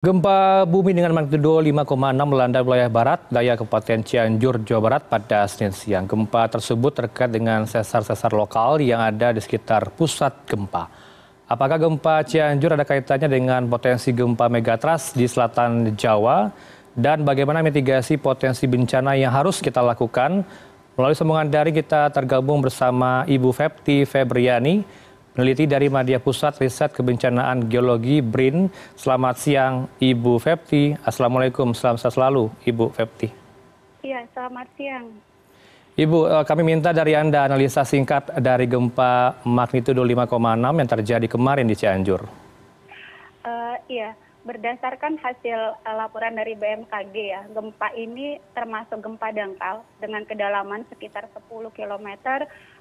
Gempa bumi dengan magnitudo 5,6 melanda wilayah barat daya Kabupaten Cianjur, Jawa Barat pada Senin siang. Gempa tersebut terkait dengan sesar-sesar lokal yang ada di sekitar pusat gempa. Apakah gempa Cianjur ada kaitannya dengan potensi gempa megatrust di selatan Jawa? Dan bagaimana mitigasi potensi bencana yang harus kita lakukan? Melalui sambungan daring kita tergabung bersama Ibu Fepti Febriani, peneliti dari Media Pusat Riset Kebencanaan Geologi BRIN. Selamat siang Ibu Fepti. Assalamualaikum, selamat siang selalu Ibu Fepti. Iya, selamat siang. Ibu, eh, kami minta dari Anda analisa singkat dari gempa magnitudo 5,6 yang terjadi kemarin di Cianjur. Uh, iya, berdasarkan hasil uh, laporan dari BMKG ya, gempa ini termasuk gempa dangkal dengan kedalaman sekitar 10 km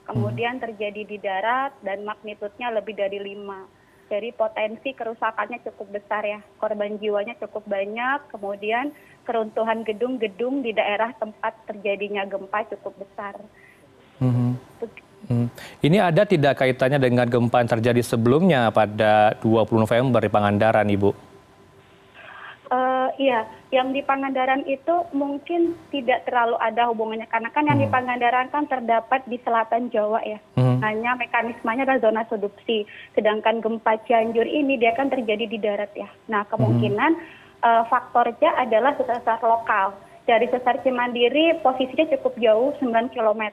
kemudian terjadi di darat dan magnitudnya lebih dari lima jadi potensi kerusakannya cukup besar ya korban jiwanya cukup banyak kemudian keruntuhan gedung-gedung di daerah tempat terjadinya gempa cukup besar. Hmm. Hmm. Ini ada tidak kaitannya dengan gempa yang terjadi sebelumnya pada 20 November di Pangandaran, Ibu? Iya, yang di Pangandaran itu mungkin tidak terlalu ada hubungannya karena kan yang di hmm. Pangandaran kan terdapat di selatan Jawa ya. Hmm. Hanya mekanismenya adalah zona subduksi. Sedangkan gempa Cianjur ini dia kan terjadi di darat ya. Nah, kemungkinan hmm. uh, faktornya adalah sesar lokal dari sesar Cimandiri posisinya cukup jauh 9 km.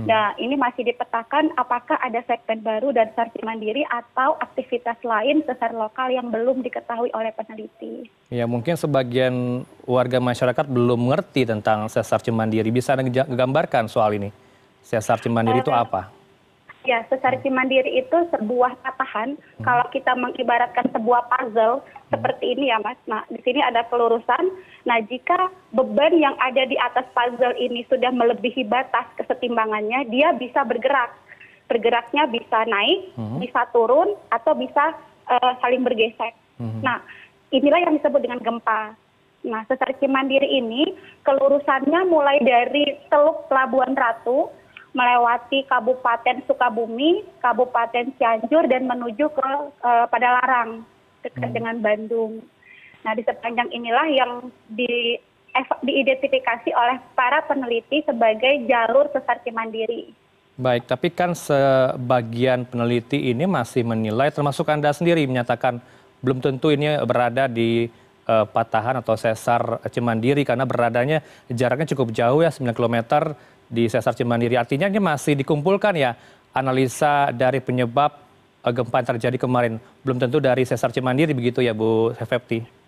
Hmm. Nah, ini masih dipetakan apakah ada segmen baru dari sesar Cimandiri atau aktivitas lain sesar lokal yang belum diketahui oleh peneliti. Ya, mungkin sebagian warga masyarakat belum mengerti tentang sesar Cimandiri. Bisa Anda gambarkan soal ini? Sesar Cimandiri uh, itu apa? Ya, sesar Cimandiri itu sebuah patahan. Hmm. Kalau kita mengibaratkan sebuah puzzle hmm. seperti ini ya, Mas. Nah, di sini ada pelurusan. Nah, jika beban yang ada di atas puzzle ini sudah melebihi batas kesetimbangannya, dia bisa bergerak. Bergeraknya bisa naik, hmm. bisa turun, atau bisa uh, saling bergesek. Hmm. Nah, inilah yang disebut dengan gempa. Nah, sesar Cimandiri ini kelurusannya mulai dari Teluk Pelabuhan Ratu melewati Kabupaten Sukabumi, Kabupaten Cianjur dan menuju ke uh, Padalarang dekat hmm. dengan Bandung. Nah, di sepanjang inilah yang di diidentifikasi oleh para peneliti sebagai jalur sesar Cimandiri. Baik, tapi kan sebagian peneliti ini masih menilai, termasuk Anda sendiri menyatakan belum tentu ini berada di patahan atau sesar Cimandiri karena beradanya jaraknya cukup jauh ya 9 km di sesar Cimandiri. Artinya ini masih dikumpulkan ya analisa dari penyebab uh, gempa yang terjadi kemarin. Belum tentu dari sesar Cimandiri begitu ya Bu Fepti?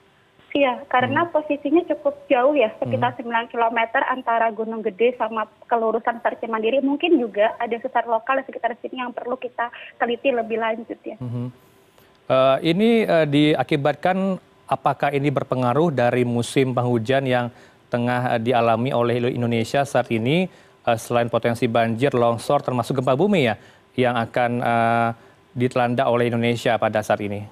Iya, karena hmm. posisinya cukup jauh ya, sekitar hmm. 9 km antara Gunung Gede sama kelurusan Sesar Cimandiri. Mungkin juga ada sesar lokal di sekitar sini yang perlu kita teliti lebih lanjut ya. Hmm. Uh, ini uh, diakibatkan apakah ini berpengaruh dari musim penghujan yang tengah dialami oleh Indonesia saat ini Eh, selain potensi banjir, longsor, termasuk gempa bumi ya, yang akan uh, ditelanda oleh Indonesia pada saat ini?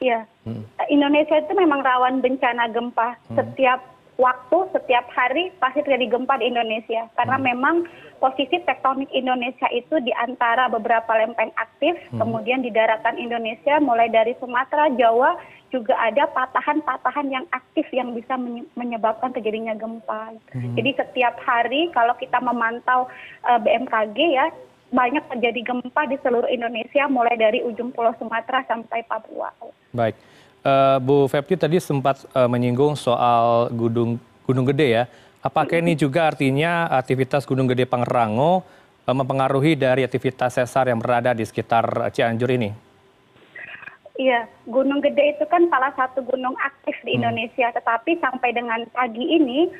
Iya, hmm. Indonesia itu memang rawan bencana gempa. Hmm. Setiap waktu, setiap hari pasti terjadi gempa di Indonesia. Karena hmm. memang posisi tektonik Indonesia itu di antara beberapa lempeng aktif, hmm. kemudian di daratan Indonesia mulai dari Sumatera, Jawa, juga ada patahan-patahan yang aktif yang bisa menyebabkan terjadinya gempa. Hmm. Jadi setiap hari kalau kita memantau uh, BMKG ya banyak terjadi gempa di seluruh Indonesia mulai dari ujung Pulau Sumatera sampai Papua. Baik, uh, Bu Fepti tadi sempat uh, menyinggung soal gunung Gunung Gede ya. Apakah ini juga artinya aktivitas Gunung Gede Pangrango uh, mempengaruhi dari aktivitas sesar yang berada di sekitar Cianjur ini? Iya gunung gede itu kan salah satu gunung aktif di hmm. indonesia tetapi sampai dengan pagi ini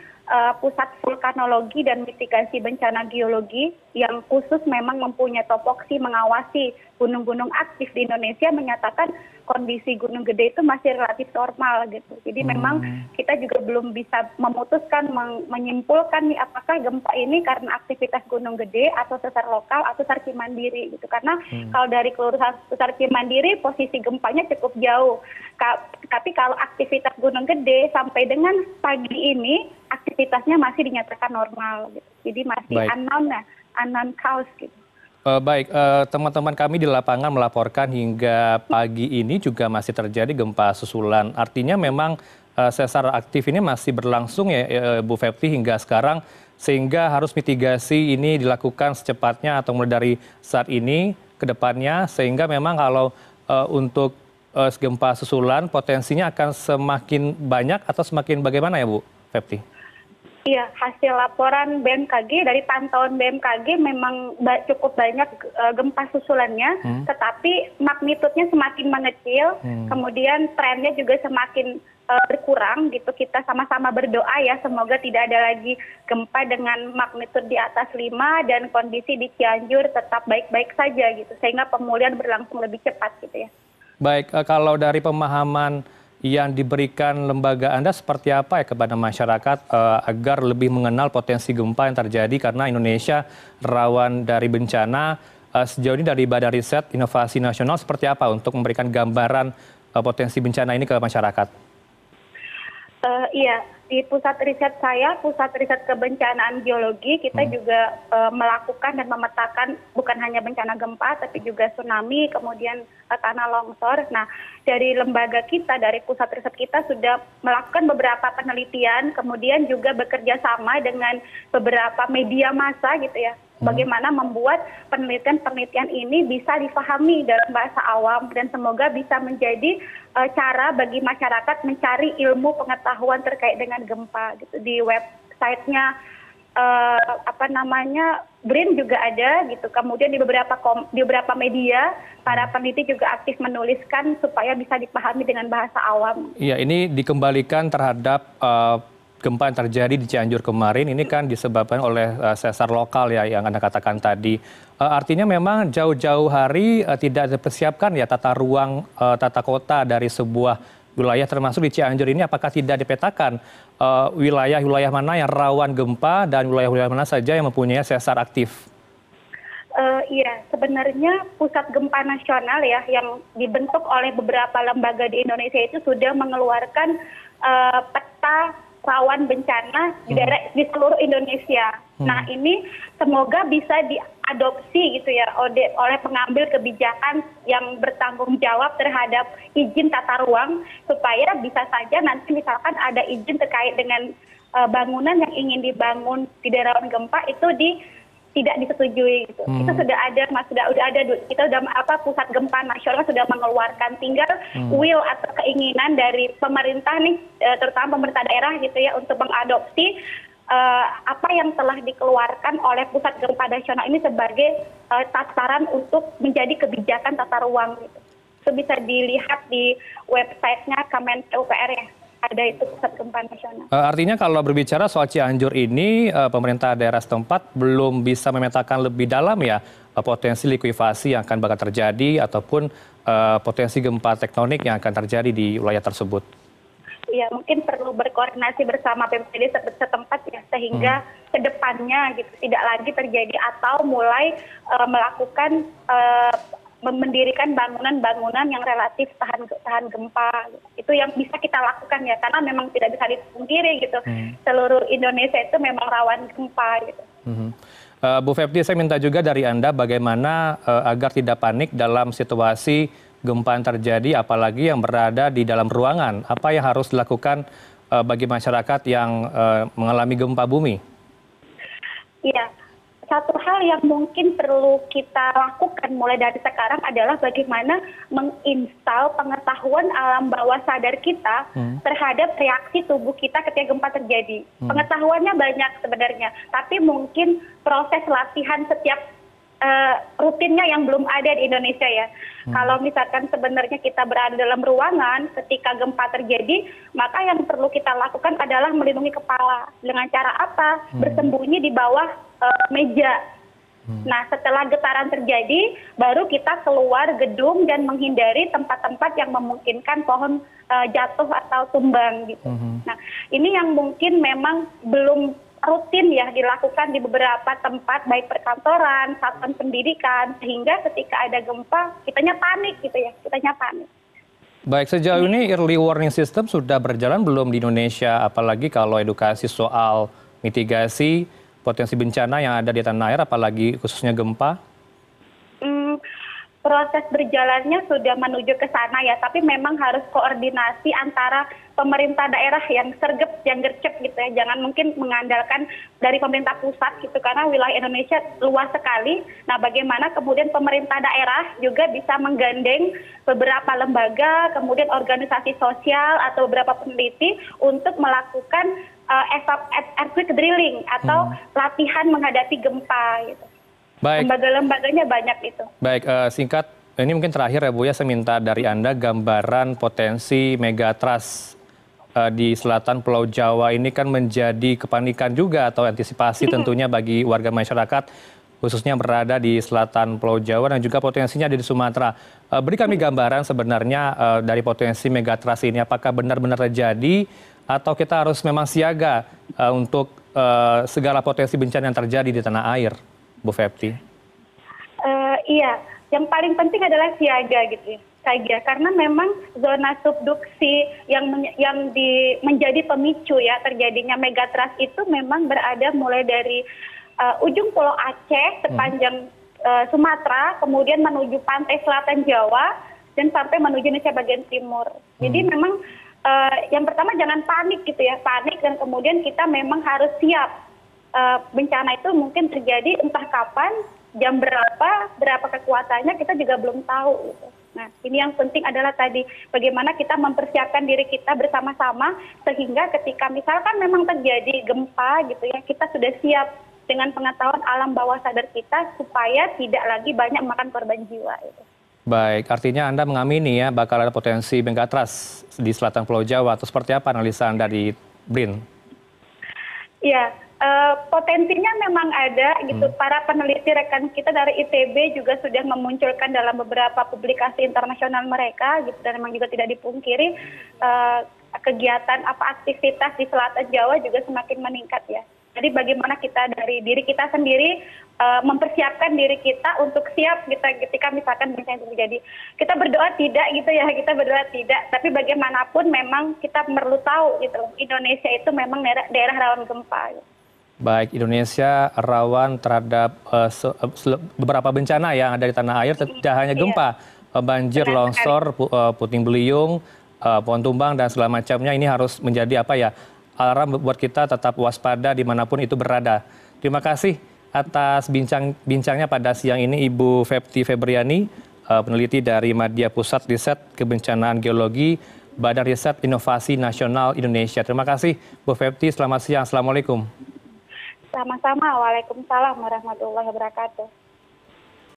pusat vulkanologi dan mitigasi bencana geologi yang khusus memang mempunyai topoksi mengawasi gunung gunung aktif di indonesia menyatakan kondisi gunung gede itu masih relatif normal gitu jadi memang hmm. kita juga belum bisa memutuskan menyimpulkan nih apakah gempa ini karena aktivitas gunung gede atau sesar lokal atau sesar cimandiri gitu karena hmm. kalau dari kelurahan sesar cimandiri posisi gempanya cukup jauh Ka tapi kalau aktivitas gunung gede sampai dengan pagi ini aktivitasnya masih dinyatakan normal gitu. Jadi masih Baik. unknown ya unknown cause gitu. Baik teman-teman kami di lapangan melaporkan hingga pagi ini juga masih terjadi gempa susulan. Artinya memang sesar aktif ini masih berlangsung ya bu fepti hingga sekarang sehingga harus mitigasi ini dilakukan secepatnya atau mulai dari saat ini ke depannya sehingga memang kalau untuk gempa susulan potensinya akan semakin banyak atau semakin bagaimana ya bu fepti iya hasil laporan bmkg dari pantauan bmkg memang cukup banyak eh, gempa susulannya hmm. tetapi magnitudenya semakin mengecil hmm. kemudian trennya juga semakin uh, berkurang gitu kita sama-sama berdoa ya semoga tidak ada lagi gempa dengan magnitud di atas 5 dan kondisi di Cianjur tetap baik-baik saja gitu sehingga pemulihan berlangsung lebih cepat gitu ya. Baik, uh, kalau dari pemahaman yang diberikan lembaga Anda seperti apa ya kepada masyarakat uh, agar lebih mengenal potensi gempa yang terjadi karena Indonesia rawan dari bencana. Uh, sejauh ini dari Badan Riset Inovasi Nasional seperti apa untuk memberikan gambaran uh, potensi bencana ini ke masyarakat? Uh, iya, di pusat riset saya, pusat riset kebencanaan geologi, kita hmm. juga uh, melakukan dan memetakan bukan hanya bencana gempa, tapi juga tsunami, kemudian uh, tanah longsor. Nah, dari lembaga kita, dari pusat riset kita sudah melakukan beberapa penelitian, kemudian juga bekerja sama dengan beberapa media massa gitu ya. Bagaimana membuat penelitian-penelitian ini bisa difahami dalam bahasa awam dan semoga bisa menjadi uh, cara bagi masyarakat mencari ilmu pengetahuan terkait dengan gempa gitu. Di websitenya uh, apa namanya BRIN juga ada gitu. Kemudian di beberapa kom, di beberapa media para peneliti juga aktif menuliskan supaya bisa dipahami dengan bahasa awam. Iya ini dikembalikan terhadap uh, gempa yang terjadi di Cianjur kemarin ini kan disebabkan oleh uh, sesar lokal ya yang anda katakan tadi. Uh, artinya memang jauh-jauh hari uh, tidak dipersiapkan ya tata ruang uh, tata kota dari sebuah wilayah termasuk di Cianjur ini apakah tidak dipetakan uh, wilayah-wilayah mana yang rawan gempa dan wilayah-wilayah mana saja yang mempunyai sesar aktif? Uh, iya, sebenarnya pusat gempa nasional ya yang dibentuk oleh beberapa lembaga di Indonesia itu sudah mengeluarkan uh, peta rawan bencana di hmm. daerah di seluruh Indonesia. Hmm. Nah ini semoga bisa diadopsi gitu ya oleh pengambil kebijakan yang bertanggung jawab terhadap izin tata ruang supaya bisa saja nanti misalkan ada izin terkait dengan uh, bangunan yang ingin dibangun di daerah gempa itu di tidak disetujui gitu. Hmm. Itu sudah ada mas sudah sudah ada kita sudah apa pusat gempa nasional sudah mengeluarkan tinggal hmm. will atau keinginan dari pemerintah nih eh, terutama pemerintah daerah gitu ya untuk mengadopsi uh, apa yang telah dikeluarkan oleh pusat gempa nasional ini sebagai uh, tataran untuk menjadi kebijakan tata ruang gitu. Itu bisa dilihat di websitenya Kemen PUPR ya ada itu pusat gempa nasional. Uh, artinya kalau berbicara soal Cianjur ini, uh, pemerintah daerah setempat belum bisa memetakan lebih dalam ya uh, potensi likuifasi yang akan bakal terjadi ataupun potensi gempa tektonik yang akan terjadi di wilayah tersebut. Ya mungkin perlu berkoordinasi bersama PPD setempat ya sehingga hmm. ke depannya gitu tidak lagi terjadi atau mulai uh, melakukan uh, mendirikan bangunan-bangunan yang relatif tahan tahan gempa itu yang bisa kita lakukan ya karena memang tidak bisa dipungkiri gitu hmm. seluruh Indonesia itu memang rawan gempa gitu. Hmm. Uh, Bu Fepti saya minta juga dari anda bagaimana uh, agar tidak panik dalam situasi gempa yang terjadi apalagi yang berada di dalam ruangan apa yang harus dilakukan uh, bagi masyarakat yang uh, mengalami gempa bumi? Iya satu hal yang mungkin perlu kita lakukan mulai dari sekarang adalah bagaimana menginstal pengetahuan alam bawah sadar kita hmm. terhadap reaksi tubuh kita ketika gempa terjadi. Hmm. Pengetahuannya banyak sebenarnya, tapi mungkin proses latihan setiap rutinnya yang belum ada di Indonesia ya. Hmm. Kalau misalkan sebenarnya kita berada dalam ruangan ketika gempa terjadi, maka yang perlu kita lakukan adalah melindungi kepala. Dengan cara apa? Hmm. Bersembunyi di bawah uh, meja. Hmm. Nah, setelah getaran terjadi, baru kita keluar gedung dan menghindari tempat-tempat yang memungkinkan pohon uh, jatuh atau tumbang gitu. Nah, ini yang mungkin memang belum rutin ya dilakukan di beberapa tempat baik perkantoran, satuan pendidikan sehingga ketika ada gempa kitanya panik gitu ya, kitanya panik. Baik, sejauh ini early warning system sudah berjalan belum di Indonesia apalagi kalau edukasi soal mitigasi potensi bencana yang ada di tanah air apalagi khususnya gempa? Proses berjalannya sudah menuju ke sana ya, tapi memang harus koordinasi antara pemerintah daerah yang sergep, yang gercep gitu ya. Jangan mungkin mengandalkan dari pemerintah pusat gitu karena wilayah Indonesia luas sekali. Nah, bagaimana kemudian pemerintah daerah juga bisa menggandeng beberapa lembaga, kemudian organisasi sosial atau beberapa peneliti untuk melakukan uh, earthquake drilling atau hmm. latihan menghadapi gempa gitu. Baik. Lembaga-lembaganya banyak itu. Baik, uh, singkat ini mungkin terakhir ya Bu ya, saya minta dari Anda gambaran potensi megatrust uh, di selatan Pulau Jawa ini kan menjadi kepanikan juga atau antisipasi tentunya bagi warga masyarakat khususnya berada di selatan Pulau Jawa dan juga potensinya ada di Sumatera. Uh, beri kami gambaran sebenarnya dari potensi megatrust ini apakah benar-benar terjadi atau kita harus memang siaga untuk segala potensi bencana yang terjadi di tanah air? Bu Fepti? Uh, iya, yang paling penting adalah siaga gitu ya saja karena memang zona subduksi yang men yang di menjadi pemicu ya terjadinya megatrust itu memang berada mulai dari uh, ujung Pulau Aceh sepanjang hmm. uh, Sumatera kemudian menuju pantai selatan Jawa dan sampai menuju Indonesia bagian timur. Hmm. Jadi memang uh, yang pertama jangan panik gitu ya panik dan kemudian kita memang harus siap Eh, bencana itu mungkin terjadi entah kapan jam berapa berapa kekuatannya kita juga belum tahu gitu. Nah, ini yang penting adalah tadi bagaimana kita mempersiapkan diri kita bersama-sama sehingga ketika misalkan memang terjadi gempa gitu ya, kita sudah siap dengan pengetahuan alam bawah sadar kita supaya tidak lagi banyak makan korban jiwa itu. Baik, artinya Anda mengamini ya bakal ada potensi megatrust di selatan Pulau Jawa atau seperti apa analisa Anda di BRIN? Ya, potensinya memang ada gitu. Hmm. para peneliti rekan kita dari itb juga sudah memunculkan dalam beberapa publikasi internasional mereka gitu. Dan memang juga tidak dipungkiri uh, kegiatan apa aktivitas di selatan jawa juga semakin meningkat ya. Jadi bagaimana kita dari diri kita sendiri uh, mempersiapkan diri kita untuk siap kita ketika misalkan bencana itu terjadi. Kita berdoa tidak gitu ya kita berdoa tidak. Tapi bagaimanapun memang kita perlu tahu gitu. Loh Indonesia itu memang daerah, daerah rawan gempa gitu baik indonesia rawan terhadap uh, beberapa bencana yang ada di tanah air. Tidak hanya iya. gempa uh, banjir longsor uh, puting beliung uh, pohon tumbang dan segala macamnya. Ini harus menjadi apa ya alarm buat kita tetap waspada di mana pun itu berada. Terima kasih atas bincang bincangnya pada siang ini Ibu Fepti Febriani uh, peneliti dari Media Pusat Riset Kebencanaan Geologi Badan Riset Inovasi Nasional Indonesia. Terima kasih Bu Fepti. Selamat siang. Assalamualaikum sama sama waalaikumsalam warahmatullahi wabarakatuh